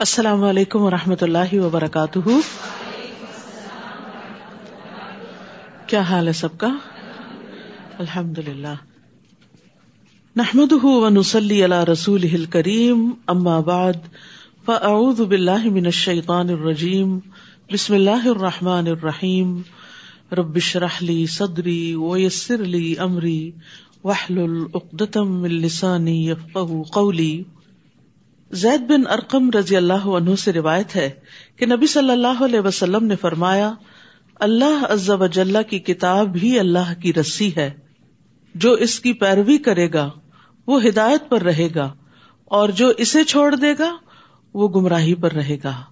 السلام علیکم و رحمۃ اللہ وبرکاتہ۔ کیا حال ہے سب کا؟ الحمد للہ نحمد ونسلی علی رسول ہل کریم اما بعد، فاعوذ باللہ من الشیطان الرجیم، بسم اللہ الرحمٰن الرحیم۔ ربش رحلی صدری ویسر لی امری وحل العقدم السانی قولی۔ زید بن ارقم رضی اللہ عنہ سے روایت ہے کہ نبی صلی اللہ علیہ وسلم نے فرمایا، اللہ عز و جل کی کتاب بھی اللہ کی رسی ہے۔ جو اس کی پیروی کرے گا، وہ ہدایت پر رہے گا، اور جو اسے چھوڑ دے گا، وہ گمراہی پر رہے گا۔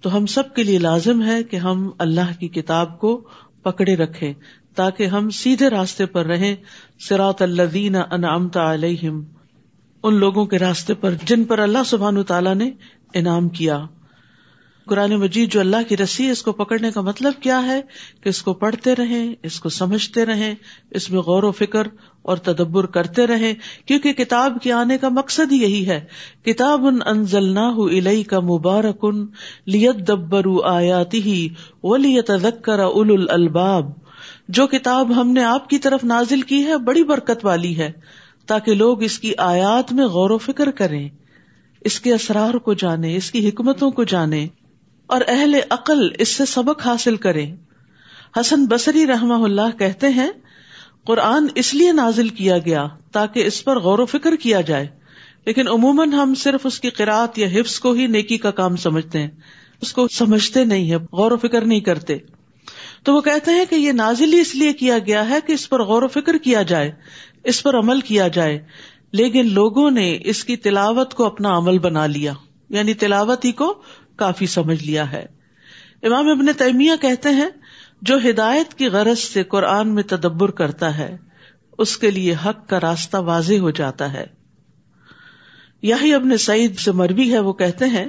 تو ہم سب کے لیے لازم ہے کہ ہم اللہ کی کتاب کو پکڑے رکھے تاکہ ہم سیدھے راستے پر رہیں۔ سراط اللہ انعمت علیہم۔ ان لوگوں کے راستے پر جن پر اللہ سبحان تعالیٰ نے انعام کیا۔ قرآن مجید جو اللہ کی رسی اس کو پکڑنے کا مطلب کیا ہے؟ کہ اس کو پڑھتے رہیں، اس کو سمجھتے رہیں، اس میں غور و فکر اور تدبر کرتے رہیں۔ کیونکہ کتاب کے آنے کا مقصد یہی ہے۔ کتاب ان انزل نہ کا مبارک ان لیت دبر آیاتی ہی وہ لیت اول الباب جو کتاب ہم نے آپ کی طرف نازل کی ہے، بڑی برکت والی ہے۔ تاکہ لوگ اس کی آیات میں غور و فکر کریں، اس کے اسرار کو جانے اس کی حکمتوں کو جانے اور اہل عقل اس سے سبق حاصل کریں۔ حسن بصری رحم اللہ کہتے ہیں، قرآن اس لیے نازل کیا گیا تاکہ اس پر غور و فکر کیا جائے۔ لیکن عموماً ہم صرف اس کی قرآت یا حفظ کو ہی نیکی کا کام سمجھتے ہیں، اس کو سمجھتے نہیں ہے غور و فکر نہیں کرتے۔ تو وہ کہتے ہیں کہ یہ نازل ہی اس لیے کیا گیا ہے کہ اس پر غور و فکر کیا جائے۔ اس پر عمل کیا جائے۔ لیکن لوگوں نے اس کی تلاوت کو اپنا عمل بنا لیا۔ یعنی تلاوت ہی کو کافی سمجھ لیا ہے۔ امام ابن تیمیہ کہتے ہیں، جو ہدایت کی غرض سے قرآن میں تدبر کرتا ہے، اس کے لیے حق کا راستہ واضح ہو جاتا ہے۔ یاہی ابن سعید سے مربی ہے، وہ کہتے ہیں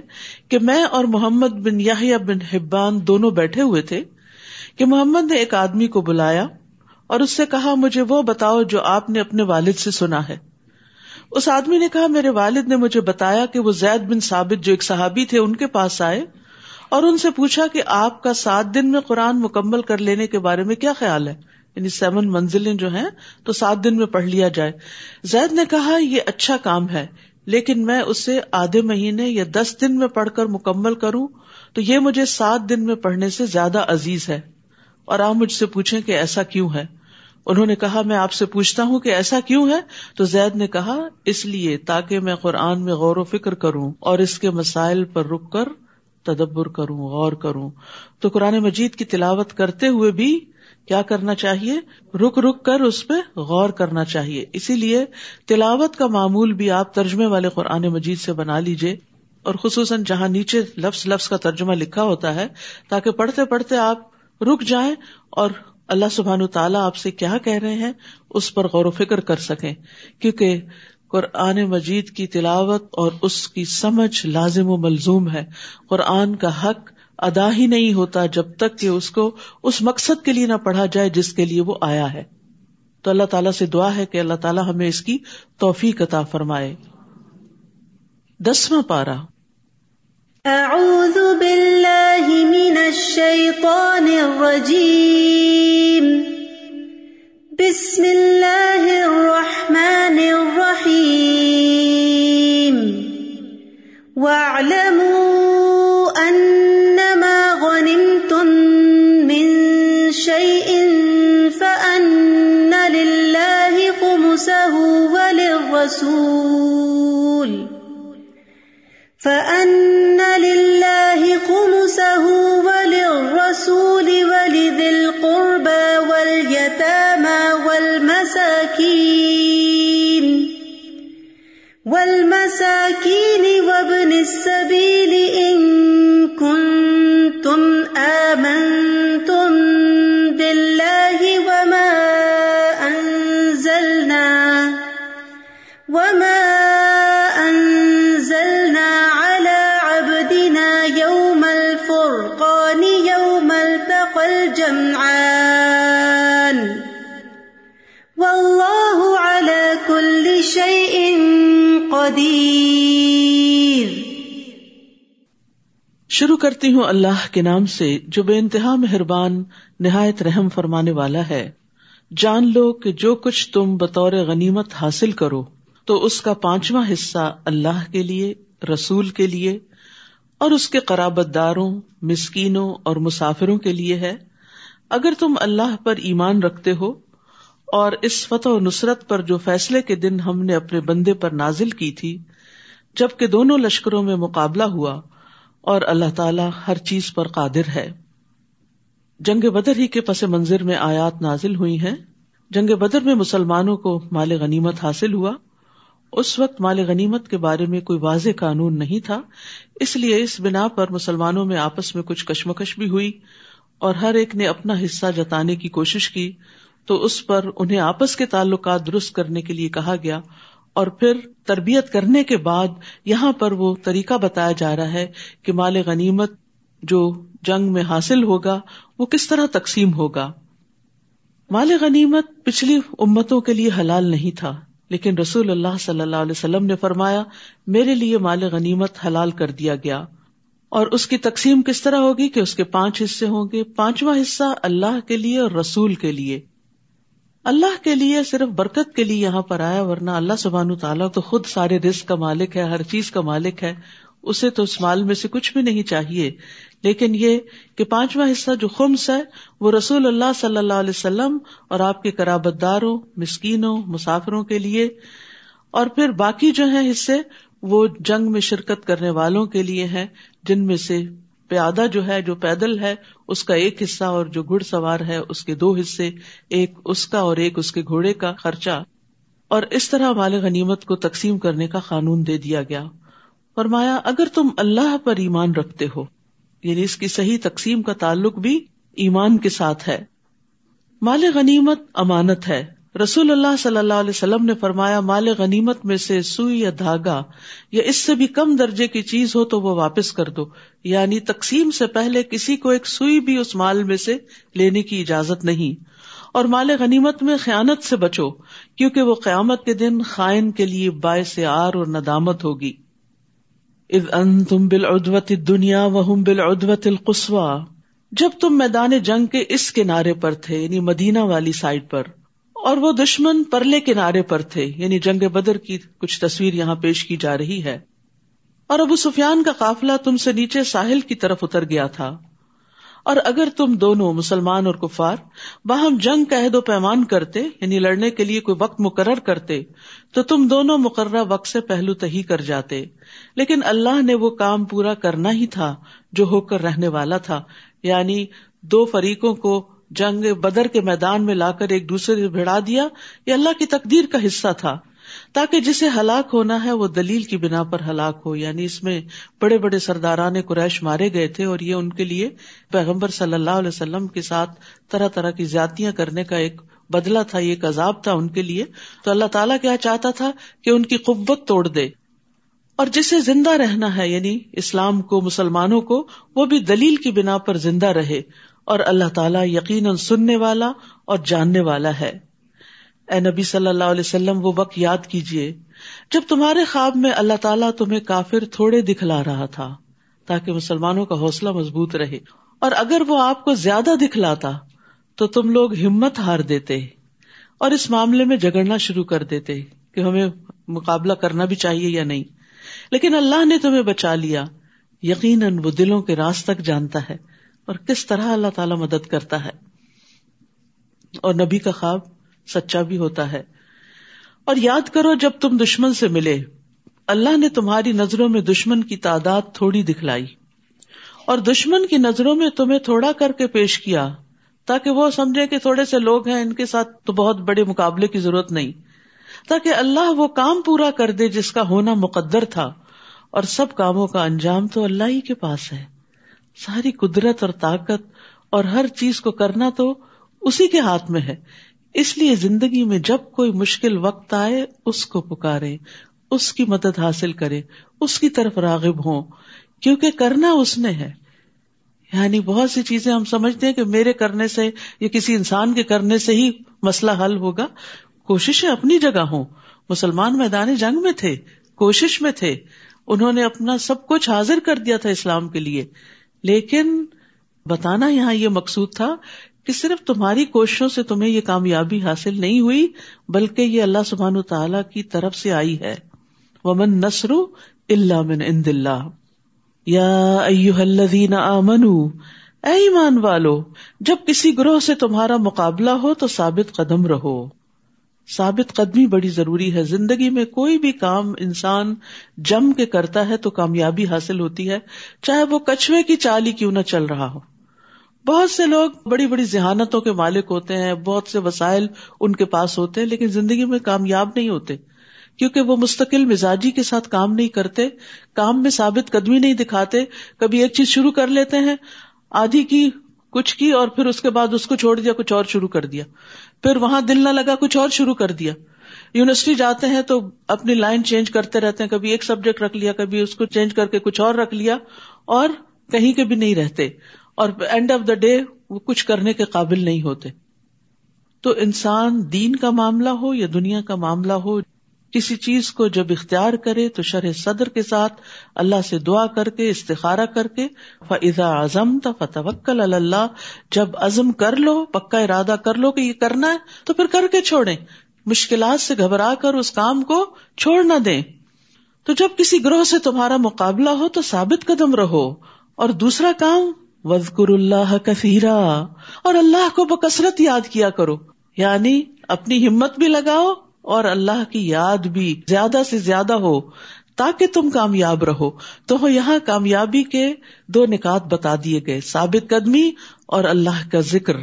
کہ میں اور محمد بن یاہی بن حبان دونوں بیٹھے ہوئے تھے کہ محمد نے ایک آدمی کو بلایا۔ اور اس سے کہا، مجھے وہ بتاؤ جو آپ نے اپنے والد سے سنا ہے۔ اس آدمی نے کہا، میرے والد نے مجھے بتایا کہ وہ زید بن ثابت جو ایک صحابی تھے ان کے پاس آئے اور ان سے پوچھا کہ آپ کا سات دن میں قرآن مکمل کر لینے کے بارے میں کیا خیال ہے؟ یعنی سیون منزلیں جو ہیں تو سات دن میں پڑھ لیا جائے۔ زید نے کہا، یہ اچھا کام ہے، لیکن میں اسے آدھے مہینے یا دس دن میں پڑھ کر مکمل کروں تو یہ مجھے سات دن میں پڑھنے سے زیادہ عزیز ہے۔ اور آپ مجھ سے پوچھیں کہ ایسا کیوں ہے؟ انہوں نے کہا، میں آپ سے پوچھتا ہوں کہ ایسا کیوں ہے؟ تو زید نے کہا، اس لیے تاکہ میں قرآن میں غور و فکر کروں اور اس کے مسائل پر رک کر تدبر کروں، غور کروں۔ تو قرآن مجید کی تلاوت کرتے ہوئے بھی کیا کرنا چاہیے؟ رک رک کر اس پہ غور کرنا چاہیے۔ اسی لیے تلاوت کا معمول بھی آپ ترجمے والے قرآن مجید سے بنا لیجیے اور خصوصاً جہاں نیچے لفظ لفظ کا ترجمہ لکھا ہوتا ہے، تاکہ پڑھتے پڑھتے آپ رک جائیں اور اللہ سبحان تعالیٰ آپ سے کیا کہہ رہے ہیں اس پر غور و فکر کر سکیں، کیونکہ قرآن مجید کی تلاوت اور اس کی سمجھ لازم و ملزوم ہے۔ قرآن کا حق ادا ہی نہیں ہوتا جب تک کہ اس کو اس مقصد کے لیے نہ پڑھا جائے جس کے لیے وہ آیا ہے۔ تو اللہ تعالیٰ سے دعا ہے کہ اللہ تعالیٰ ہمیں اس کی توفیق عطا فرمائے۔ دسواں پارا اعوذ باللہ من الشیطان الرجیم بسم اللہ الرحمن الرحیم كل شيء قدير شروع کرتی ہوں اللہ کے نام سے، جو بے انتہا مہربان، نہایت رحم فرمانے والا ہے۔ جان لو کہ جو کچھ تم بطور غنیمت حاصل کرو، تو اس کا پانچواں حصہ اللہ کے لیے، رسول کے لیے، اور اس کے قرابت داروں، مسکینوں اور مسافروں کے لیے ہے۔ اگر تم اللہ پر ایمان رکھتے ہو اور اس فتح و نصرت پر جو فیصلے کے دن ہم نے اپنے بندے پر نازل کی تھی، جبکہ دونوں لشکروں میں مقابلہ ہوا اور اللہ تعالی ہر چیز پر قادر ہے۔ جنگ بدر ہی کے پس منظر میں آیات نازل ہوئی ہیں۔ جنگ بدر میں مسلمانوں کو مال غنیمت حاصل ہوا۔ اس وقت مال غنیمت کے بارے میں کوئی واضح قانون نہیں تھا، اس لیے اس بنا پر مسلمانوں میں آپس میں کچھ کشمکش بھی ہوئی اور ہر ایک نے اپنا حصہ جتانے کی کوشش کی۔ تو اس پر انہیں آپس کے تعلقات درست کرنے کے لیے کہا گیا اور پھر تربیت کرنے کے بعد یہاں پر وہ طریقہ بتایا جا رہا ہے کہ مال غنیمت جو جنگ میں حاصل ہوگا وہ کس طرح تقسیم ہوگا۔ مال غنیمت پچھلی امتوں کے لیے حلال نہیں تھا، لیکن رسول اللہ صلی اللہ علیہ وسلم نے فرمایا، میرے لیے مال غنیمت حلال کر دیا گیا۔ اور اس کی تقسیم کس طرح ہوگی کہ اس کے پانچ حصے ہوں گے؟ پانچواں حصہ اللہ کے لیے اور رسول کے لیے۔ اللہ کے لیے صرف برکت کے لیے یہاں پر آیا، ورنہ اللہ سبحان تعالیٰ تو خود سارے رزق کا مالک ہے، ہر چیز کا مالک ہے، اسے تو اس مال میں سے کچھ بھی نہیں چاہیے۔ لیکن یہ کہ پانچواں حصہ جو خمس ہے، وہ رسول اللہ صلی اللہ علیہ وسلم اور آپ کے قرابت داروں مسکینوں، مسافروں کے لیے۔ اور پھر باقی جو ہیں حصے، وہ جنگ میں شرکت کرنے والوں کے لیے ہیں، جن میں سے پیادہ جو ہے، جو پیدل ہے، اس کا ایک حصہ اور جو گھڑ سوار ہے، اس کے دو حصے، ایک اس کا اور ایک اس کے گھوڑے کا خرچہ۔ اور اس طرح مال غنیمت کو تقسیم کرنے کا قانون دے دیا گیا۔ فرمایا، اگر تم اللہ پر ایمان رکھتے ہو یعنی اس کی صحیح تقسیم کا تعلق بھی ایمان کے ساتھ ہے۔ مال غنیمت امانت ہے۔ رسول اللہ صلی اللہ علیہ وسلم نے فرمایا، مال غنیمت میں سے سوئی یا دھاگا یا اس سے بھی کم درجے کی چیز ہو تو وہ واپس کر دو۔ یعنی تقسیم سے پہلے کسی کو ایک سوئی بھی اس مال میں سے لینے کی اجازت نہیں۔ اور مال غنیمت میں خیانت سے بچو، کیونکہ وہ قیامت کے دن خائن کے لیے باعث آر اور ندامت ہوگی۔ ان تم بال ادوت دنیا و بال ادوت القسوا جب تم میدان جنگ کے اس کنارے پر تھے یعنی مدینہ والی سائڈ پر اور وہ دشمن پرلے کنارے پر تھے یعنی جنگ بدر کی کچھ تصویر یہاں پیش کی جا رہی ہے۔ اور ابو سفیان کا قافلہ تم سے نیچے ساحل کی طرف اتر گیا تھا۔ اور اگر تم دونوں مسلمان اور کفار باہم جنگ کا عہد و پیمان کرتے یعنی لڑنے کے لیے کوئی وقت مقرر کرتے، تو تم دونوں مقررہ وقت سے پہلو تہی کر جاتے۔ لیکن اللہ نے وہ کام پورا کرنا ہی تھا جو ہو کر رہنے والا تھا یعنی دو فریقوں کو جنگ بدر کے میدان میں لا کر ایک دوسرے سے بھڑا دیا، یہ اللہ کی تقدیر کا حصہ تھا۔ تاکہ جسے ہلاک ہونا ہے، وہ دلیل کی بنا پر ہلاک ہو۔ یعنی اس میں بڑے بڑے سرداران قریش مارے گئے تھے اور یہ ان کے لیے پیغمبر صلی اللہ علیہ وسلم کے ساتھ طرح طرح کی زیادتیاں کرنے کا ایک بدلا تھا، یہ عذاب تھا ان کے لیے۔ تو اللہ تعالیٰ کیا چاہتا تھا؟ کہ ان کی قبت توڑ دے۔ اور جسے زندہ رہنا ہے یعنی اسلام کو، مسلمانوں کو، وہ بھی دلیل کی بنا پر زندہ رہے۔ اور اللہ تعالیٰ یقیناً سننے والا اور جاننے والا ہے۔ اے نبی صلی اللہ علیہ وسلم، وہ وقت یاد کیجیے جب تمہارے خواب میں اللہ تعالیٰ تمہیں کافر تھوڑے دکھلا رہا تھا، تاکہ مسلمانوں کا حوصلہ مضبوط رہے۔ اور اگر وہ آپ کو زیادہ دکھلاتا، تو تم لوگ ہمت ہار دیتے اور اس معاملے میں جگڑنا شروع کر دیتے کہ ہمیں مقابلہ کرنا بھی چاہیے یا نہیں۔ لیکن اللہ نے تمہیں بچا لیا، یقیناً وہ دلوں کے راز تک جانتا ہے۔ اور کس طرح اللہ تعالی مدد کرتا ہے۔ اور نبی کا خواب سچا بھی ہوتا ہے۔ اور یاد کرو جب تم دشمن سے ملے، اللہ نے تمہاری نظروں میں دشمن کی تعداد تھوڑی دکھلائی۔ اور دشمن کی نظروں میں تمہیں تھوڑا کر کے پیش کیا، تاکہ وہ سمجھے کہ تھوڑے سے لوگ ہیں، ان کے ساتھ تو بہت بڑے مقابلے کی ضرورت نہیں۔ تاکہ اللہ وہ کام پورا کر دے جس کا ہونا مقدر تھا۔ اور سب کاموں کا انجام تو اللہ ہی کے پاس ہے۔ ساری قدرت اور طاقت اور ہر چیز کو کرنا تو اسی کے ہاتھ میں ہے۔ اس لیے زندگی میں جب کوئی مشکل وقت آئے، اس کو پکارے، اس کی مدد حاصل کرے، اس کی طرف راغب ہوں، کیونکہ کرنا اس نے ہے۔ یعنی بہت سی چیزیں ہم سمجھتے ہیں کہ میرے کرنے سے یا کسی انسان کے کرنے سے ہی مسئلہ حل ہوگا۔ کوششیں اپنی جگہ ہوں۔ مسلمان میدان جنگ میں تھے، کوشش میں تھے۔ انہوں نے اپنا سب کچھ حاضر کر دیا تھا اسلام کے لیے۔ لیکن بتانا یہاں یہ مقصود تھا کہ صرف تمہاری کوششوں سے تمہیں یہ کامیابی حاصل نہیں ہوئی، بلکہ یہ اللہ سبحان تعالی کی طرف سے آئی ہے۔ ومن نصر اللہ من عند اللہ یا الذین آمنوا، اے ایمان والو، جب کسی گروہ سے تمہارا مقابلہ ہو تو ثابت قدم رہو۔ ثابت قدمی بڑی ضروری ہے۔ زندگی میں کوئی بھی کام انسان جم کے کرتا ہے تو کامیابی حاصل ہوتی ہے، چاہے وہ کچھوے کی چالی کیوں نہ چل رہا ہو۔ بہت سے لوگ بڑی بڑی ذہانتوں کے مالک ہوتے ہیں، بہت سے وسائل ان کے پاس ہوتے ہیں، لیکن زندگی میں کامیاب نہیں ہوتے۔ کیونکہ وہ مستقل مزاجی کے ساتھ کام نہیں کرتے، کام میں ثابت قدمی نہیں دکھاتے۔ کبھی ایک چیز شروع کر لیتے ہیں، آدھی کی کچھ کی اور پھر اس کے بعد اس کو چھوڑ دیا، کچھ اور شروع کر دیا۔ پھر وہاں دل نہ لگا، کچھ اور شروع کر دیا۔ یونیورسٹی جاتے ہیں تو اپنی لائن چینج کرتے رہتے ہیں، کبھی ایک سبجیکٹ رکھ لیا، کبھی اس کو چینج کر کے کچھ اور رکھ لیا اور کہیں کے بھی نہیں رہتے۔ اور اینڈ آف دا ڈے وہ کچھ کرنے کے قابل نہیں ہوتے۔ تو انسان دین کا معاملہ ہو یا دنیا کا معاملہ ہو کسی چیز کو جب اختیار کرے تو شرح صدر کے ساتھ اللہ سے دعا کر کے استخارا کر کے فضا اعظم تھا فتوکل اللہ جب عزم کر لو، پکا ارادہ کر لو کہ یہ کرنا ہے، تو پھر کر کے چھوڑے مشکلات سے گھبرا کر اس کام کو چھوڑ نہ دیں۔ تو جب کسی گروہ سے تمہارا مقابلہ ہو تو ثابت قدم رہو۔ اور دوسرا کام وزقر اللہ کثیرا اور اللہ کو بکثرت یاد کیا کرو۔ یعنی اپنی ہمت بھی لگاؤ اور اللہ کی یاد بھی زیادہ سے زیادہ ہو تاکہ تم کامیاب رہو۔ تو یہاں کامیابی کے دو نکات بتا دیے گئے، ثابت قدمی اور اللہ کا ذکر۔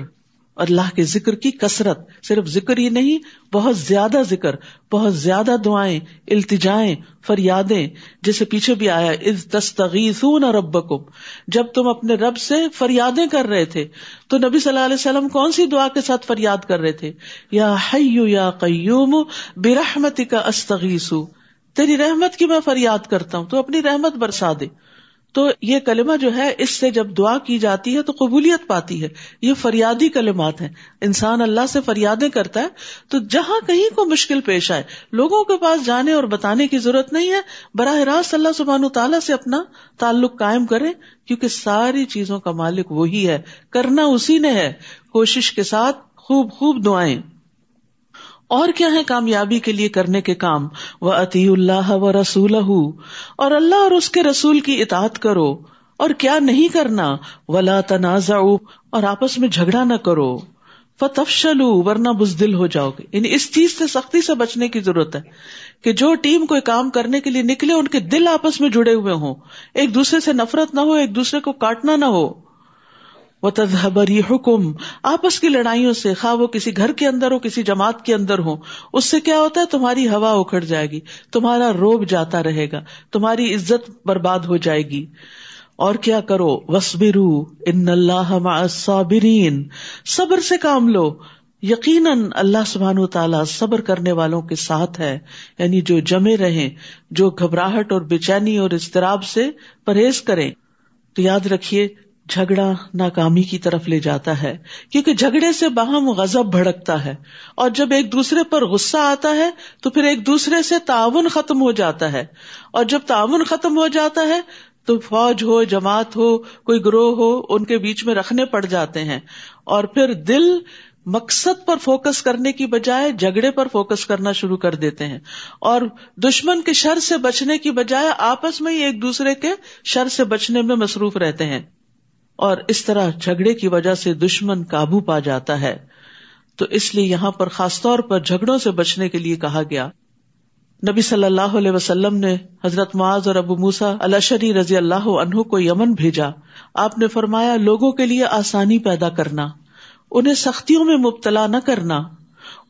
اللہ کے ذکر کی کثرت صرف ذکر ہی نہیں، بہت زیادہ ذکر، بہت زیادہ دعائیں، التجائیں، فریادیں۔ جیسے پیچھے بھی آیا از دستغیثون ربکم۔ جب تم اپنے رب سے فریادیں کر رہے تھے، تو نبی صلی اللہ علیہ وسلم کون سی دعا کے ساتھ فریاد کر رہے تھے؟ یا حیو یا قیوم برحمتی کا استغیثو۔ تیری رحمت کی میں فریاد کرتا ہوں، تو اپنی رحمت برسا دے۔ تو یہ کلمہ جو ہے، اس سے جب دعا کی جاتی ہے تو قبولیت پاتی ہے۔ یہ فریادی کلمات ہیں۔ انسان اللہ سے فریادیں کرتا ہے تو جہاں کہیں کو مشکل پیش آئے۔ لوگوں کے پاس جانے اور بتانے کی ضرورت نہیں ہے۔ براہ راست اللہ سبحان تعالیٰ سے اپنا تعلق قائم کرے کیونکہ ساری چیزوں کا مالک وہی ہے۔ کرنا اسی نے ہے۔ کوشش کے ساتھ خوب خوب دعائیں۔ اور کیا ہے کامیابی کے لیے کرنے کے کام؟ وہ عطی اللہ و رسول اور اللہ اور اس کے رسول کی اطاعت کرو۔ اور کیا نہیں کرنا؟ ولا تنازع اور آپس میں جھگڑا نہ کرو۔ فتفشلو ورنہ بزدل ہو جاؤ گے۔ یعنی اس چیز سے سختی سے بچنے کی ضرورت ہے کہ جو ٹیم کوئی کام کرنے کے لیے نکلے، ان کے دل آپس میں جڑے ہوئے ہوں۔ ایک دوسرے سے نفرت نہ ہو، ایک دوسرے کو کاٹنا نہ ہو۔ وہ تذہبری حکم آپس کی لڑائیوں سے خواہ وہ کسی گھر کے اندر ہو، کسی جماعت کے اندر ہو اس سے کیا ہوتا ہے؟ تمہاری ہوا اکھڑ جائے گی، تمہارا روب جاتا رہے گا، تمہاری عزت برباد ہو جائے گی۔ اور کیا کرو؟ وسبرو ان اللہ صابرین صبر سے کام لو۔ یقیناً اللہ سبحان تعالیٰ صبر کرنے والوں کے ساتھ ہے یعنی جو جمے رہیں، جو گھبراہٹ اور بے چینی اور اضطراب سے پرہیز کریں۔ تو یاد رکھیے جھگڑا ناکامی کی طرف لے جاتا ہے، کیونکہ جھگڑے سے باہم غزب بھڑکتا ہے۔ اور جب ایک دوسرے پر غصہ آتا ہے، تو پھر ایک دوسرے سے تعاون ختم ہو جاتا ہے۔ اور جب تعاون ختم ہو جاتا ہے، تو فوج ہو، جماعت ہو، کوئی گروہ ہو، ان کے بیچ میں رکھنے پڑ جاتے ہیں۔ اور پھر دل مقصد پر فوکس کرنے کی بجائے جھگڑے پر فوکس کرنا شروع کر دیتے ہیں۔ اور دشمن کے شر سے بچنے کی بجائے آپس میں ہی ایک دوسرے کے شر سے بچنے میں مصروف رہتے ہیں۔ اور اس طرح جھگڑے کی وجہ سے دشمن قابو پا جاتا ہے۔ تو اس لیے یہاں پر خاص طور پر جھگڑوں سے بچنے کے لیے کہا گیا۔ نبی صلی اللہ علیہ وسلم نے حضرت معاذ اور ابو موسا الشری رضی اللہ عنہ کو یمن بھیجا۔ آپ نے فرمایا، لوگوں کے لیے آسانی پیدا کرنا، انہیں سختیوں میں مبتلا نہ کرنا،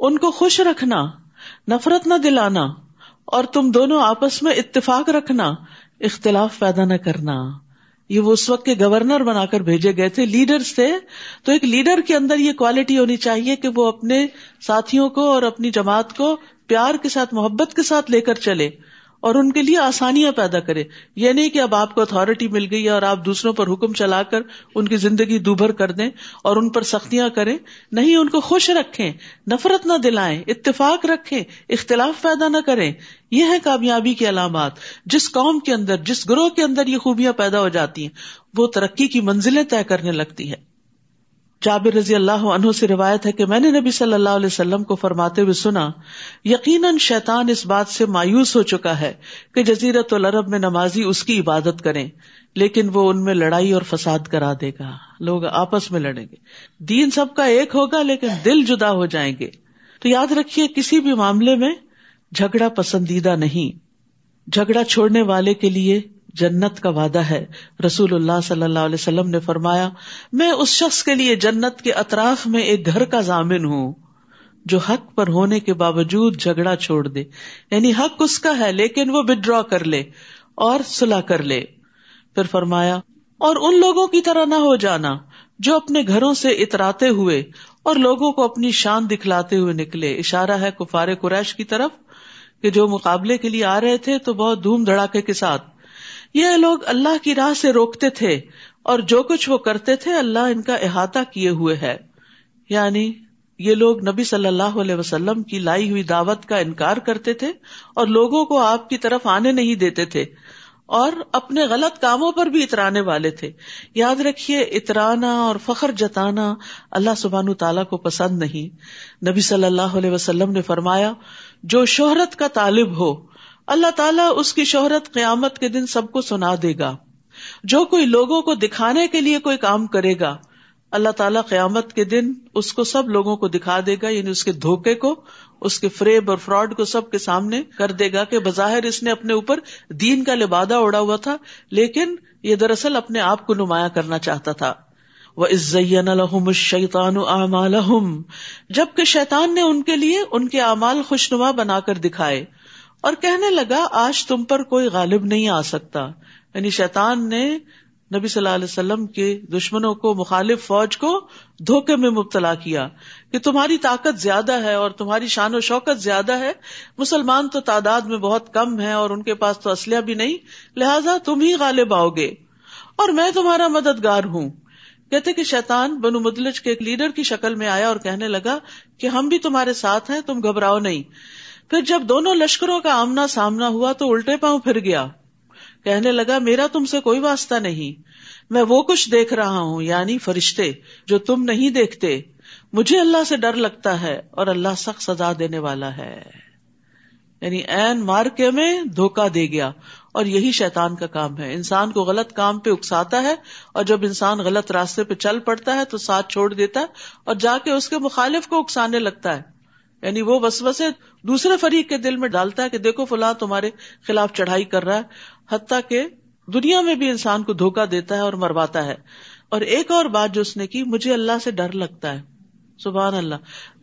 ان کو خوش رکھنا، نفرت نہ دلانا، اور تم دونوں آپس میں اتفاق رکھنا، اختلاف پیدا نہ کرنا۔ یہ وہ اس وقت کے گورنر بنا کر بھیجے گئے تھے لیڈرز تھے۔ تو ایک لیڈر کے اندر یہ کوالٹی ہونی چاہیے کہ وہ اپنے ساتھیوں کو اور اپنی جماعت کو پیار کے ساتھ، محبت کے ساتھ لے کر چلے۔ اور ان کے لیے آسانیاں پیدا کرے۔ یہ نہیں کہ اب آپ کو اتارٹی مل گئی ہے اور آپ دوسروں پر حکم چلا کر ان کی زندگی دوبھر کر دیں اور ان پر سختیاں کریں۔ نہیں، ان کو خوش رکھیں، نفرت نہ دلائیں، اتفاق رکھیں، اختلاف پیدا نہ کریں۔ یہ ہے کامیابی کی علامات۔ جس قوم کے اندر، جس گروہ کے اندر یہ خوبیاں پیدا ہو جاتی ہیں، وہ ترقی کی منزلیں طے کرنے لگتی ہے۔ جابر رضی اللہ عنہ سے روایت ہے کہ میں نے نبی صلی اللہ علیہ وسلم کو فرماتے ہوئے سنا، یقیناً شیطان اس بات سے مایوس ہو چکا ہے کہ جزیرت العرب میں نمازی اس کی عبادت کریں، لیکن وہ ان میں لڑائی اور فساد کرا دے گا۔ لوگ آپس میں لڑیں گے۔ دین سب کا ایک ہوگا، لیکن دل جدا ہو جائیں گے۔ تو یاد رکھیے، کسی بھی معاملے میں جھگڑا پسندیدہ نہیں۔ جھگڑا چھوڑنے والے کے لیے جنت کا وعدہ ہے۔ رسول اللہ صلی اللہ علیہ وسلم نے فرمایا، میں اس شخص کے لیے جنت کے اطراف میں ایک گھر کا ضامن ہوں، جو حق پر ہونے کے باوجود جھگڑا چھوڑ دے۔ یعنی حق اس کا ہے، لیکن وہ ودرا کر لے اور سلا کر لے۔ پھر فرمایا، اور ان لوگوں کی طرح نہ ہو جانا، جو اپنے گھروں سے اتراتے ہوئے اور لوگوں کو اپنی شان دکھلاتے ہوئے نکلے۔ اشارہ ہے کفار قریش کی طرف کہ جو مقابلے کے لیے آ رہے تھے تو بہت دھوم دھڑاکے کے ساتھ یہ لوگ اللہ کی راہ سے روکتے تھے اور جو کچھ وہ کرتے تھے اللہ ان کا احاطہ کیے ہوئے ہے۔ یعنی یہ لوگ نبی صلی اللہ علیہ وسلم کی لائی ہوئی دعوت کا انکار کرتے تھے اور لوگوں کو آپ کی طرف آنے نہیں دیتے تھے اور اپنے غلط کاموں پر بھی اترانے والے تھے۔ یاد رکھیے، اترانا اور فخر جتانا اللہ سبحان تعالیٰ کو پسند نہیں۔ نبی صلی اللہ علیہ وسلم نے فرمایا، جو شہرت کا طالب ہو اللہ تعالیٰ اس کی شہرت قیامت کے دن سب کو سنا دے گا۔ جو کوئی لوگوں کو دکھانے کے لیے کوئی کام کرے گا، اللہ تعالیٰ قیامت کے دن اس کو سب لوگوں کو دکھا دے گا یعنی اس کے دھوکے کو، اس کے فریب اور فراڈ کو سب کے سامنے کر دے گا کہ بظاہر اس نے اپنے اوپر دین کا لبادہ اڑا ہوا تھا، لیکن یہ دراصل اپنے آپ کو نمایاں کرنا چاہتا تھا۔ وہ عزین الحم شیطان جبکہ شیطان نے ان کے لیے ان کے اعمال خوشنما بنا کر دکھائے۔ اور کہنے لگا، آج تم پر کوئی غالب نہیں آ سکتا۔ یعنی شیطان نے نبی صلی اللہ علیہ وسلم کے دشمنوں کو، مخالف فوج کو دھوکے میں مبتلا کیا کہ تمہاری طاقت زیادہ ہے اور تمہاری شان و شوکت زیادہ ہے۔ مسلمان تو تعداد میں بہت کم ہے اور ان کے پاس تو اسلحہ بھی نہیں، لہٰذا تم ہی غالب آؤ گے۔ اور میں تمہارا مددگار ہوں۔ کہتے کہ شیطان بنو مدلج کے ایک لیڈر کی شکل میں آیا اور کہنے لگا کہ ہم بھی تمہارے ساتھ ہیں، تم گھبراؤ نہیں۔ پھر جب دونوں لشکروں کا آمنا سامنا ہوا تو الٹے پاؤں پھر گیا۔ کہنے لگا، میرا تم سے کوئی واسطہ نہیں۔ میں وہ کچھ دیکھ رہا ہوں یعنی فرشتے، جو تم نہیں دیکھتے۔ مجھے اللہ سے ڈر لگتا ہے اور اللہ سخت سزا دینے والا ہے۔ یعنی این مارکے میں دھوکا دے گیا۔ اور یہی شیطان کا کام ہے۔ انسان کو غلط کام پہ اکساتا ہے اور جب انسان غلط راستے پہ چل پڑتا ہے تو ساتھ چھوڑ دیتا ہے اور جا کے اس کے مخالف کو اکسانے لگتا ہے۔ یعنی وہ بس بسے دوسرے فریق کے دل میں ڈالتا ہے کہ دیکھو فلاں تمہارے خلاف چڑھائی کر رہا ہے، حتیٰ کہ دنیا میں بھی انسان کو دھوکا دیتا ہے اور مرواتا ہے۔ اور ایک اور بات جو اس نے کی، مجھے اللہ سے ڈر لگتا ہے۔ سبحان اللہ۔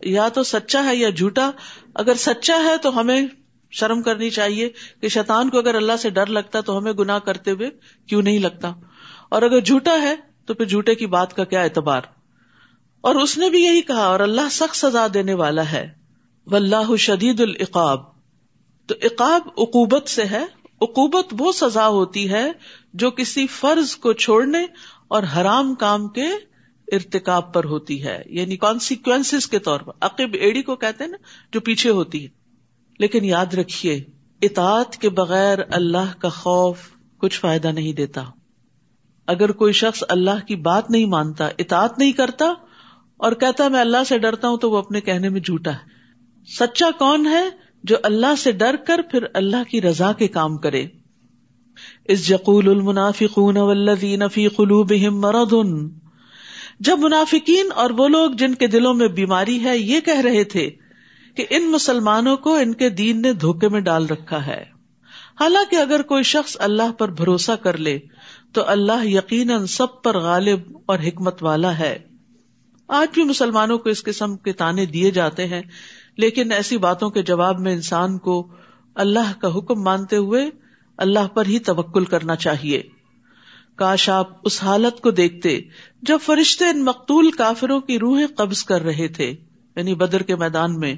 یا تو سچا ہے یا جھوٹا۔ اگر سچا ہے تو ہمیں شرم کرنی چاہیے کہ شیطان کو اگر اللہ سے ڈر لگتا تو ہمیں گناہ کرتے ہوئے کیوں نہیں لگتا۔ اور اگر جھوٹا ہے تو پھر جھوٹے کی بات کا کیا اعتبار۔ اور اس نے بھی یہی کہا، اور اللہ سخت سزا دینے والا ہے۔ اللہ شدید العقاب۔ تو عقاب اقوبت سے ہے۔ اقوبت وہ سزا ہوتی ہے جو کسی فرض کو چھوڑنے اور حرام کام کے ارتکاب پر ہوتی ہے۔ یعنی کانسیکوینس کے طور پر۔ عقب ایڑی کو کہتے ہیں نا، جو پیچھے ہوتی ہے۔ لیکن یاد رکھیے، اطاعت کے بغیر اللہ کا خوف کچھ فائدہ نہیں دیتا۔ اگر کوئی شخص اللہ کی بات نہیں مانتا، اطاعت نہیں کرتا اور کہتا میں اللہ سے ڈرتا ہوں تو وہ اپنے کہنے میں جھوٹا ہے۔ سچا کون ہے جو اللہ سے ڈر کر پھر اللہ کی رضا کے کام کرے؟ اس یقول المنافقون فی قلوبہم مرض۔ جب منافقین اور وہ لوگ جن کے دلوں میں بیماری ہے، یہ کہہ رہے تھے کہ ان مسلمانوں کو ان کے دین نے دھوکے میں ڈال رکھا ہے۔ حالانکہ اگر کوئی شخص اللہ پر بھروسہ کر لے، تو اللہ یقیناً سب پر غالب اور حکمت والا ہے۔ آج بھی مسلمانوں کو اس قسم کے تانے دیے جاتے ہیں لیکن ایسی باتوں کے جواب میں انسان کو اللہ کا حکم مانتے ہوئے اللہ پر ہی توکل کرنا چاہیے۔ کاش آپ اس حالت کو دیکھتے جب فرشتے ان مقتول کافروں کی روحیں قبض کر رہے تھے۔ یعنی بدر کے میدان میں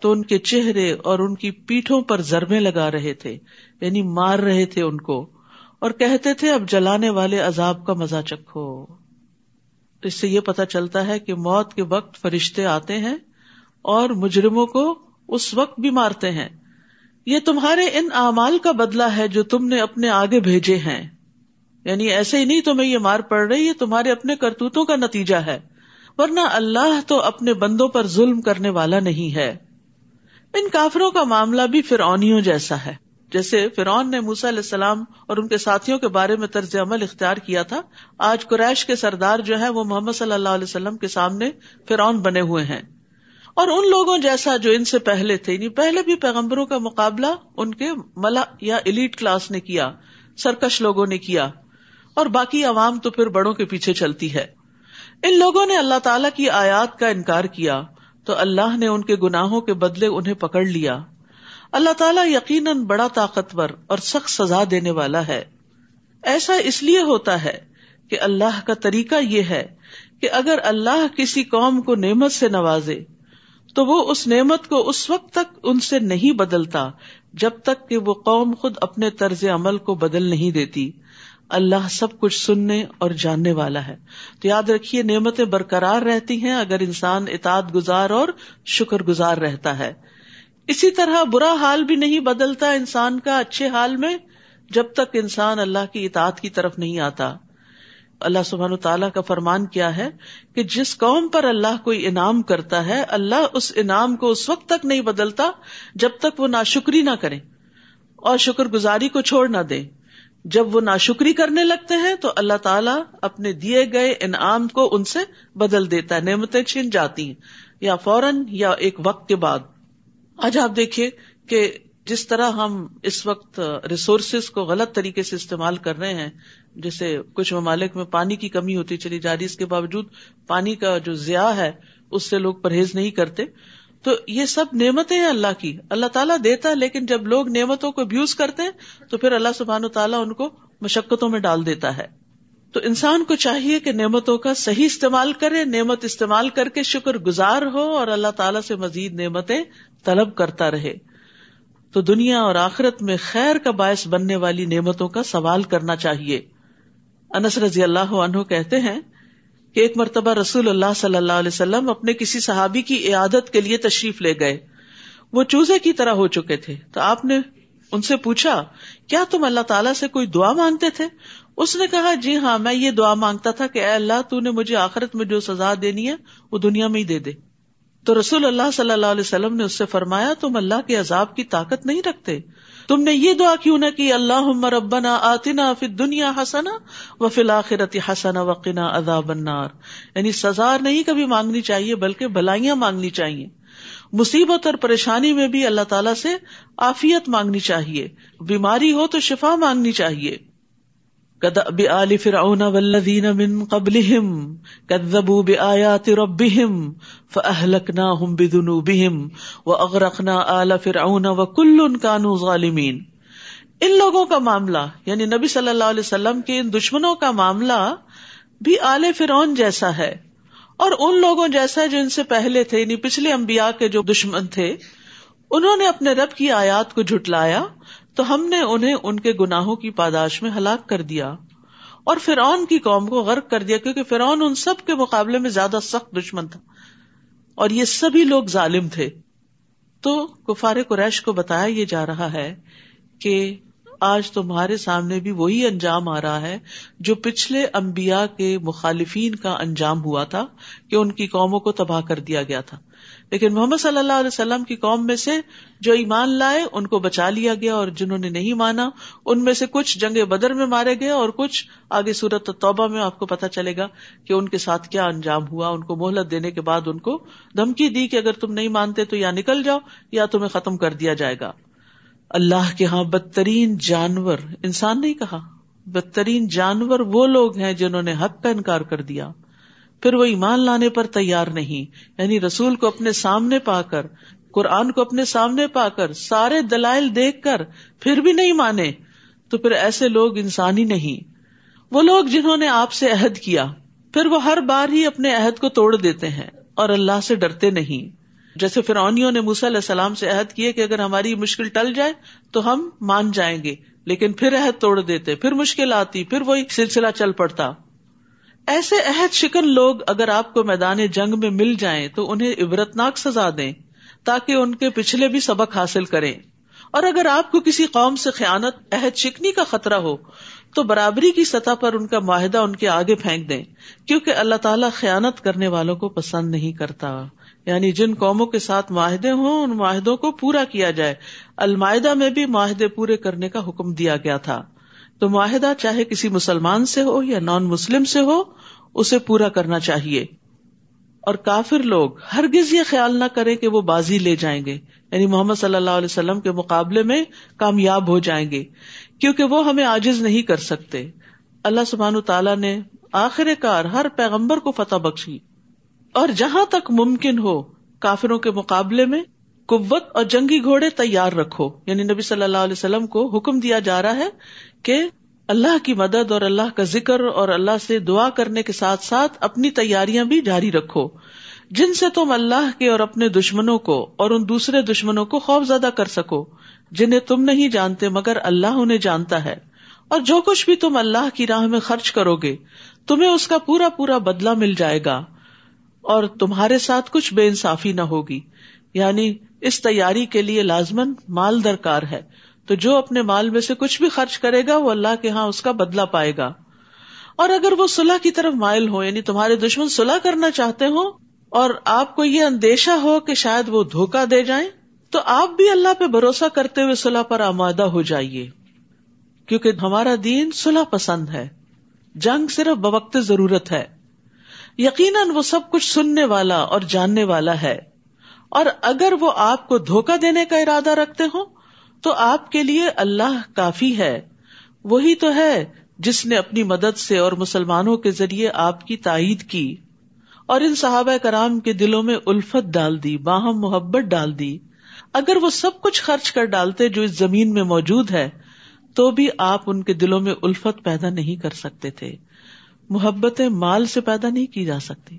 تو ان کے چہرے اور ان کی پیٹھوں پر ضربے لگا رہے تھے۔ یعنی مار رہے تھے ان کو اور کہتے تھے اب جلانے والے عذاب کا مزہ چکھو۔ اس سے یہ پتا چلتا ہے کہ موت کے وقت فرشتے آتے ہیں اور مجرموں کو اس وقت بھی مارتے ہیں۔ یہ تمہارے ان اعمال کا بدلہ ہے جو تم نے اپنے آگے بھیجے ہیں۔ یعنی ایسے ہی نہیں تمہیں یہ مار پڑ رہی، یہ تمہارے اپنے کرتوتوں کا نتیجہ ہے۔ ورنہ اللہ تو اپنے بندوں پر ظلم کرنے والا نہیں ہے۔ ان کافروں کا معاملہ بھی فرونیوں جیسا ہے۔ جیسے فرعون نے موسا علیہ السلام اور ان کے ساتھیوں کے بارے میں طرز عمل اختیار کیا تھا۔ آج قریش کے سردار جو ہے وہ محمد صلی اللہ علیہ وسلم کے سامنے فرعون بنے ہوئے ہیں۔ اور ان لوگوں جیسا جو ان سے پہلے تھے یعنی پہلے بھی پیغمبروں کا مقابلہ ان کے ملا یا ایلیٹ کلاس نے کیا، سرکش لوگوں نے کیا، اور باقی عوام تو پھر بڑوں کے پیچھے چلتی ہے۔ ان لوگوں نے اللہ تعالی کی آیات کا انکار کیا، تو اللہ نے ان کے گناہوں کے بدلے انہیں پکڑ لیا۔ اللہ تعالیٰ یقیناً بڑا طاقتور اور سخت سزا دینے والا ہے۔ ایسا اس لیے ہوتا ہے کہ اللہ کا طریقہ یہ ہے کہ اگر اللہ کسی قوم کو نعمت سے نوازے تو وہ اس نعمت کو اس وقت تک ان سے نہیں بدلتا جب تک کہ وہ قوم خود اپنے طرز عمل کو بدل نہیں دیتی۔ اللہ سب کچھ سننے اور جاننے والا ہے۔ تو یاد رکھیے، نعمتیں برقرار رہتی ہیں اگر انسان اطاعت گزار اور شکر گزار رہتا ہے۔ اسی طرح برا حال بھی نہیں بدلتا انسان کا اچھے حال میں جب تک انسان اللہ کی اطاعت کی طرف نہیں آتا۔ اللہ سبحان تعالیٰ کا فرمان کیا ہے کہ جس قوم پر اللہ کوئی انعام کرتا ہے، اللہ اس انعام کو اس وقت تک نہیں بدلتا جب تک وہ ناشکری نہ کرے اور شکر گزاری کو چھوڑ نہ دے۔ جب وہ ناشکری کرنے لگتے ہیں تو اللہ تعالیٰ اپنے دیے گئے انعام کو ان سے بدل دیتا ہے۔ نعمتیں چھن جاتی ہیں، یا فوراً یا ایک وقت کے بعد۔ آج آپ دیکھیے کہ جس طرح ہم اس وقت ریسورسز کو غلط طریقے سے استعمال کر رہے ہیں، جیسے کچھ ممالک میں پانی کی کمی ہوتی چلی جا رہی اس کے باوجود پانی کا جو ضیاع ہے، اس سے لوگ پرہیز نہیں کرتے۔ تو یہ سب نعمتیں ہیں اللہ کی۔ اللہ تعالیٰ دیتا ہے، لیکن جب لوگ نعمتوں کو ابیوز کرتے ہیں، تو پھر اللہ سبحان و تعالیٰ ان کو مشقتوں میں ڈال دیتا ہے۔ تو انسان کو چاہیے کہ نعمتوں کا صحیح استعمال کرے، نعمت استعمال کر کے شکر گزار ہو اور اللہ تعالیٰ سے مزید نعمتیں طلب کرتا رہے۔ تو دنیا اور آخرت میں خیر کا باعث بننے والی نعمتوں کا سوال کرنا چاہیے۔ انس رضی اللہ عنہ کہتے ہیں کہ ایک مرتبہ رسول اللہ صلی اللہ علیہ وسلم اپنے کسی صحابی کی عیادت کے لیے تشریف لے گئے۔ وہ چوزے کی طرح ہو چکے تھے۔ تو آپ نے ان سے پوچھا، کیا تم اللہ تعالیٰ سے کوئی دعا مانگتے تھے؟ اس نے کہا جی ہاں میں یہ دعا مانگتا تھا کہ اے اللہ، تو نے مجھے آخرت میں جو سزا دینی ہے، وہ دنیا میں ہی دے دے۔ تو رسول اللہ صلی اللہ علیہ وسلم نے اس سے فرمایا، تم اللہ کے عذاب کی طاقت نہیں رکھتے۔ تم نے یہ دعا کیوں نہ کی اللہ ربنا آتنا فی دنیا حسنا و فی الآخرت حسنا وقنا عذاب النار۔ یعنی سزا نہیں کبھی مانگنی چاہیے، بلکہ بھلائیاں مانگنی چاہیے۔ مصیبت اور پریشانی میں بھی اللہ تعالیٰ سے آفیت مانگنی چاہیے۔ بیماری ہو تو شفا مانگنی چاہیے۔ کدب آل فرعون والذین من قبلہم کذبوا بآیات ربہم فأہلکناہم بذنوبہم واغرقنا آل فرعون وکل کانوا ظالمین ان لوگوں کا معاملہ یعنی نبی صلی اللہ علیہ وسلم کے ان دشمنوں کا معاملہ بھی آل فرعون جیسا ہے۔ اور ان لوگوں جیسا جو ان سے پہلے تھے یعنی پچھلے انبیاء کے جو دشمن تھے، انہوں نے اپنے رب کی آیات کو جھٹلایا۔ تو ہم نے انہیں ان کے گناہوں کی پاداش میں ہلاک کر دیا اور فرعون کی قوم کو غرق کر دیا کیونکہ فرعون ان سب کے مقابلے میں زیادہ سخت دشمن تھا۔ اور یہ سبھی لوگ ظالم تھے۔ تو کفار قریش کو بتایا یہ جا رہا ہے کہ آج تمہارے سامنے بھی وہی انجام آ رہا ہے جو پچھلے انبیاء کے مخالفین کا انجام ہوا تھا کہ ان کی قوموں کو تباہ کر دیا گیا تھا۔ لیکن محمد صلی اللہ علیہ وسلم کی قوم میں سے جو ایمان لائے، ان کو بچا لیا گیا اور جنہوں نے نہیں مانا، ان میں سے کچھ جنگ بدر میں مارے گئے اور کچھ آگے صورت توبہ میں آپ کو پتا چلے گا کہ ان کے ساتھ کیا انجام ہوا۔ ان کو مہلت دینے کے بعد ان کو دھمکی دی کہ اگر تم نہیں مانتے تو یا نکل جاؤ یا تمہیں ختم کر دیا جائے گا۔ اللہ کے ہاں بدترین جانور، انسان نہیں کہا۔ بدترین جانور وہ لوگ ہیں جنہوں نے حق کا انکار کر دیا۔ پھر وہ ایمان لانے پر تیار نہیں۔ یعنی رسول کو اپنے سامنے پا کر، قرآن کو اپنے سامنے پا کر، سارے دلائل دیکھ کر پھر بھی نہیں مانے۔ تو پھر ایسے لوگ انسانی نہیں۔ وہ لوگ جنہوں نے آپ سے عہد کیا، پھر وہ ہر بار ہی اپنے عہد کو توڑ دیتے ہیں اور اللہ سے ڈرتے نہیں۔ جیسے فرونیوں نے موسی علیہ السلام سے عہد کیے کہ اگر ہماری مشکل ٹل جائے تو ہم مان جائیں گے، لیکن پھر عہد توڑ دیتے، پھر مشکل آتی، پھر وہی سلسلہ چل پڑتا۔ ایسے عہد شکن لوگ اگر آپ کو میدان جنگ میں مل جائیں تو انہیں عبرتناک سزا دیں تاکہ ان کے پچھلے بھی سبق حاصل کریں۔ اور اگر آپ کو کسی قوم سے خیانت، عہد شکنی کا خطرہ ہو تو برابری کی سطح پر ان کا معاہدہ ان کے آگے پھینک دیں، کیونکہ اللہ تعالیٰ خیانت کرنے والوں کو پسند نہیں کرتا۔ یعنی جن قوموں کے ساتھ معاہدے ہوں، ان معاہدوں کو پورا کیا جائے۔ المائدہ میں بھی معاہدے پورے کرنے کا حکم دیا گیا تھا۔ تو معاہدہ چاہے کسی مسلمان سے ہو یا نان مسلم سے ہو، اسے پورا کرنا چاہیے۔ اور کافر لوگ ہرگز یہ خیال نہ کرے کہ وہ بازی لے جائیں گے۔ یعنی محمد صلی اللہ علیہ وسلم کے مقابلے میں کامیاب ہو جائیں گے۔ کیونکہ وہ ہمیں آجز نہیں کر سکتے۔ اللہ سبحان تعالیٰ نے آخر کار ہر پیغمبر کو فتح بخشی۔ اور جہاں تک ممکن ہو، کافروں کے مقابلے میں قوت اور جنگی گھوڑے تیار رکھو۔ یعنی نبی صلی اللہ علیہ وسلم کو حکم دیا جا رہا ہے کہ اللہ کی مدد اور اللہ کا ذکر اور اللہ سے دعا کرنے کے ساتھ ساتھ اپنی تیاریاں بھی جاری رکھو۔ جن سے تم اللہ کے اور اپنے دشمنوں کو اور ان دوسرے دشمنوں کو خوف زدہ کر سکو، جنہیں تم نہیں جانتے مگر اللہ انہیں جانتا ہے۔ اور جو کچھ بھی تم اللہ کی راہ میں خرچ کرو گے، تمہیں اس کا پورا پورا بدلا مل جائے گا۔ اور تمہارے ساتھ کچھ بے انصافی نہ ہوگی۔ یعنی اس تیاری کے لیے لازمن مال درکار ہے۔ تو جو اپنے مال میں سے کچھ بھی خرچ کرے گا، وہ اللہ کے ہاں اس کا بدلا پائے گا۔ اور اگر وہ صلاح کی طرف مائل ہو یعنی تمہارے دشمن صلاح کرنا چاہتے ہو اور آپ کو یہ اندیشہ ہو کہ شاید وہ دھوکا دے جائیں، تو آپ بھی اللہ پہ بھروسہ کرتے ہوئے صلاح پر آمادہ ہو جائیے۔ کیونکہ ہمارا دین صلاح پسند ہے۔ جنگ صرف بوقت ضرورت ہے۔ یقیناً وہ سب کچھ سننے والا اور جاننے والا ہے۔ اور اگر وہ آپ کو دھوکا دینے کا ارادہ رکھتے ہوں، تو آپ کے لیے اللہ کافی ہے۔ وہی تو ہے جس نے اپنی مدد سے اور مسلمانوں کے ذریعے آپ کی تائید کی۔ اور ان صحابہ کرام کے دلوں میں الفت ڈال دی، باہم محبت ڈال دی۔ اگر وہ سب کچھ خرچ کر ڈالتے جو اس زمین میں موجود ہے، تو بھی آپ ان کے دلوں میں الفت پیدا نہیں کر سکتے تھے۔ محبتیں مال سے پیدا نہیں کی جا سکتی۔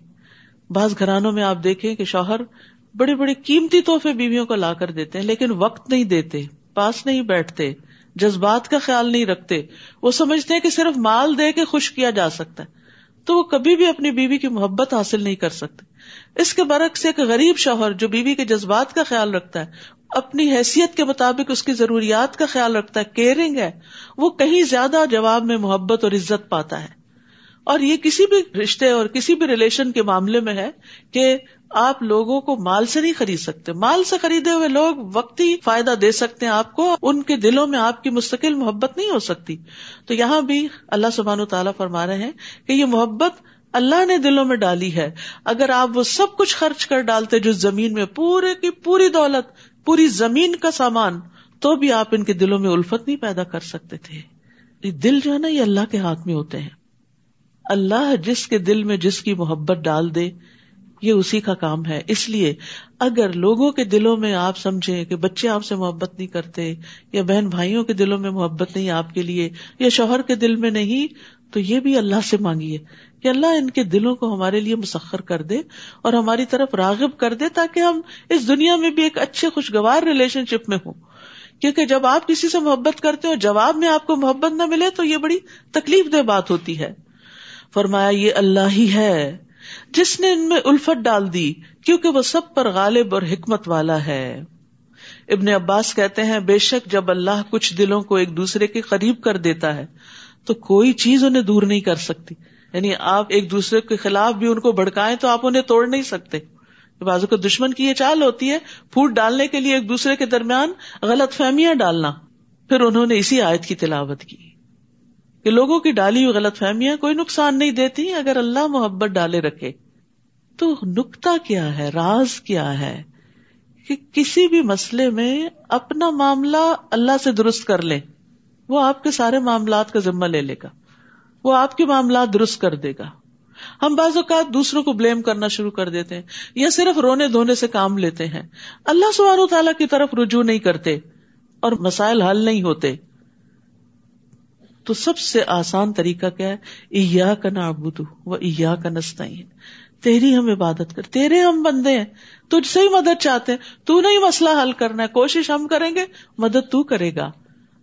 بعض گھرانوں میں آپ دیکھیں کہ شوہر بڑے بڑے قیمتی تحفے بیویوں کو لا کر دیتے ہیں، لیکن وقت نہیں دیتے، پاس نہیں بیٹھتے، جذبات کا خیال نہیں رکھتے۔ وہ سمجھتے ہیں کہ صرف مال دے کے خوش کیا جا سکتا ہے۔ تو وہ کبھی بھی اپنی بیوی کی محبت حاصل نہیں کر سکتے۔ اس کے برعکس ایک غریب شوہر جو بیوی کے جذبات کا خیال رکھتا ہے، اپنی حیثیت کے مطابق اس کی ضروریات کا خیال رکھتا ہے کیئرنگ ہے، وہ کہیں زیادہ جواب میں محبت اور عزت پاتا ہے۔ اور یہ کسی بھی رشتے اور کسی بھی ریلیشن کے معاملے میں ہے کہ آپ لوگوں کو مال سے نہیں خرید سکتے۔ مال سے خریدے ہوئے لوگ وقتی فائدہ دے سکتے ہیں آپ کو، ان کے دلوں میں آپ کی مستقل محبت نہیں ہو سکتی۔ تو یہاں بھی اللہ سبحان تعالیٰ فرما رہے ہیں کہ یہ محبت اللہ نے دلوں میں ڈالی ہے۔ اگر آپ وہ سب کچھ خرچ کر ڈالتے جو زمین میں پورے کی پوری دولت، پوری زمین کا سامان، تو بھی آپ ان کے دلوں میں الفت نہیں پیدا کر سکتے تھے۔ دل جو ہے نا، یہ اللہ کے ہاتھ میں ہوتے ہیں۔ اللہ جس کے دل میں جس کی محبت ڈال دے، یہ اسی کا کام ہے۔ اس لیے اگر لوگوں کے دلوں میں آپ سمجھیں کہ بچے آپ سے محبت نہیں کرتے، یا بہن بھائیوں کے دلوں میں محبت نہیں آپ کے لیے، یا شوہر کے دل میں نہیں، تو یہ بھی اللہ سے مانگیے کہ اللہ ان کے دلوں کو ہمارے لیے مسخر کر دے اور ہماری طرف راغب کر دے تاکہ ہم اس دنیا میں بھی ایک اچھے خوشگوار ریلیشن شپ میں ہوں۔ کیونکہ جب آپ کسی سے محبت کرتے ہو، جواب میں آپ کو محبت نہ ملے تو یہ بڑی تکلیف دہ بات ہوتی ہے۔ فرمایا، یہ اللہ ہی ہے۔ جس نے ان میں الفت ڈال دی، کیونکہ وہ سب پر غالب اور حکمت والا ہے۔ ابن عباس کہتے ہیں، بے شک جب اللہ کچھ دلوں کو ایک دوسرے کے قریب کر دیتا ہے، تو کوئی چیز انہیں دور نہیں کر سکتی۔ یعنی آپ ایک دوسرے کے خلاف بھی ان کو بھڑکائیں تو آپ انہیں توڑ نہیں سکتے۔ بازو کو دشمن کی یہ چال ہوتی ہے، پھوٹ ڈالنے کے لیے ایک دوسرے کے درمیان غلط فہمیاں ڈالنا۔ پھر انہوں نے اسی آیت کی تلاوت کی۔ کہ لوگوں کی ڈالی ہوئی غلط فہمیاں کوئی نقصان نہیں دیتی اگر اللہ محبت ڈالے رکھے۔ تو نکتا کیا ہے؟ راز کیا ہے؟ کہ کسی بھی مسئلے میں اپنا معاملہ اللہ سے درست کر لے۔ وہ آپ کے سارے معاملات کا ذمہ لے لے گا۔ وہ آپ کے معاملات درست کر دے گا۔ ہم بعض اوقات دوسروں کو بلیم کرنا شروع کر دیتے ہیں یا صرف رونے دھونے سے کام لیتے ہیں۔ اللہ سبحانہ تعالیٰ کی طرف رجوع نہیں کرتے اور مسائل حل نہیں ہوتے۔ تو سب سے آسان طریقہ کیا ہے؟ ایا کا نابود و ایا کا نسطین تیری ہم عبادت کر تیرے ہم بندے ہیں۔ تجھ سے ہی مدد چاہتے ہیں۔ تو نہیں مسئلہ حل کرنا ہے۔ کوشش ہم کریں گے۔ مدد تو کرے گا۔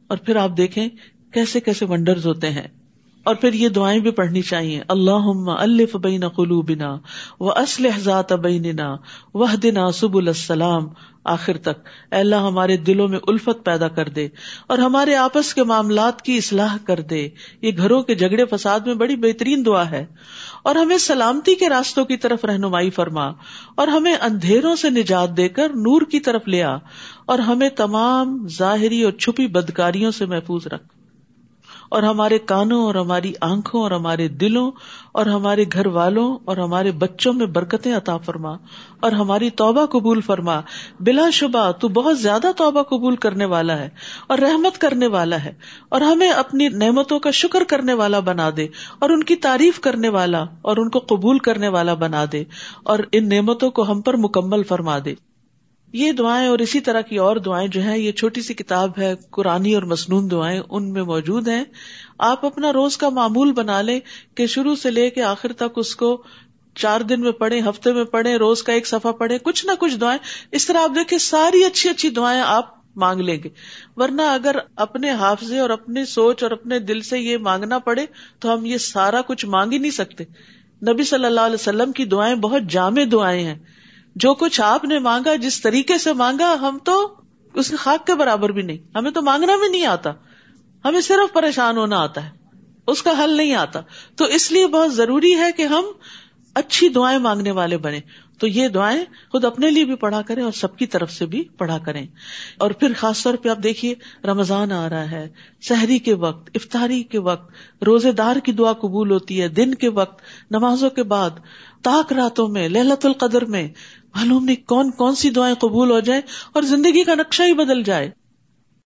اور پھر آپ دیکھیں کیسے کیسے ونڈرز ہوتے ہیں۔ اور پھر یہ دعائیں بھی پڑھنی چاہیے۔ اللہ الف بین قلوبنا و اسلح ذات بیننا وحدنا سبل السلام۔ آخر تک، اے اللہ ہمارے دلوں میں الفت پیدا کر دے اور ہمارے آپس کے معاملات کی اصلاح کر دے۔ یہ گھروں کے جھگڑے فساد میں بڑی بہترین دعا ہے۔ اور ہمیں سلامتی کے راستوں کی طرف رہنمائی فرما اور ہمیں اندھیروں سے نجات دے کر نور کی طرف لیا اور ہمیں تمام ظاہری اور چھپی بدکاریوں سے محفوظ رکھ۔ اور ہمارے کانوں اور ہماری آنکھوں اور ہمارے دلوں اور ہمارے گھر والوں اور ہمارے بچوں میں برکتیں عطا فرما اور ہماری توبہ قبول فرما۔ بلا شبہ تو بہت زیادہ توبہ قبول کرنے والا ہے اور رحمت کرنے والا ہے اور ہمیں اپنی نعمتوں کا شکر کرنے والا بنا دے اور ان کی تعریف کرنے والا اور ان کو قبول کرنے والا بنا دے اور ان نعمتوں کو ہم پر مکمل فرما دے۔ یہ دعائیں اور اسی طرح کی اور دعائیں جو ہیں، یہ چھوٹی سی کتاب ہے، قرآنی اور مصنون دعائیں، ان میں موجود ہیں۔ آپ اپنا روز کا معمول بنا لیں کہ شروع سے لے کے آخر تک اس کو چار دن میں پڑھے ہفتے میں پڑھے روز کا ایک صفحہ پڑھے کچھ نہ کچھ دعائیں۔ اس طرح آپ دیکھیں، ساری اچھی اچھی دعائیں آپ مانگ لیں گے۔ ورنہ اگر اپنے حافظے اور اپنی سوچ اور اپنے دل سے یہ مانگنا پڑے تو ہم یہ سارا کچھ مانگ ہی نہیں سکتے۔ نبی صلی اللہ علیہ وسلم کی دعائیں بہت جامع دعائیں ہیں۔ جو کچھ آپ نے مانگا، جس طریقے سے مانگا، ہم تو اس کے خاک کے برابر بھی نہیں۔ ہمیں تو مانگنا بھی نہیں آتا۔ ہمیں صرف پریشان ہونا آتا ہے۔ اس کا حل نہیں آتا۔ تو اس لیے بہت ضروری ہے کہ ہم اچھی دعائیں مانگنے والے بنے تو یہ دعائیں خود اپنے لیے بھی پڑھا کریں اور سب کی طرف سے بھی پڑھا کریں۔ اور پھر خاص طور پہ آپ دیکھیے، رمضان آ رہا ہے، سحری کے وقت، افطاری کے وقت، روزے دار کی دعا قبول ہوتی ہے، دن کے وقت، نمازوں کے بعد، تاک راتوں میں لہلت القدر میں۔ معلوم نہیں کون کون سی دعائیں قبول ہو جائیں اور زندگی کا نقشہ ہی بدل جائے۔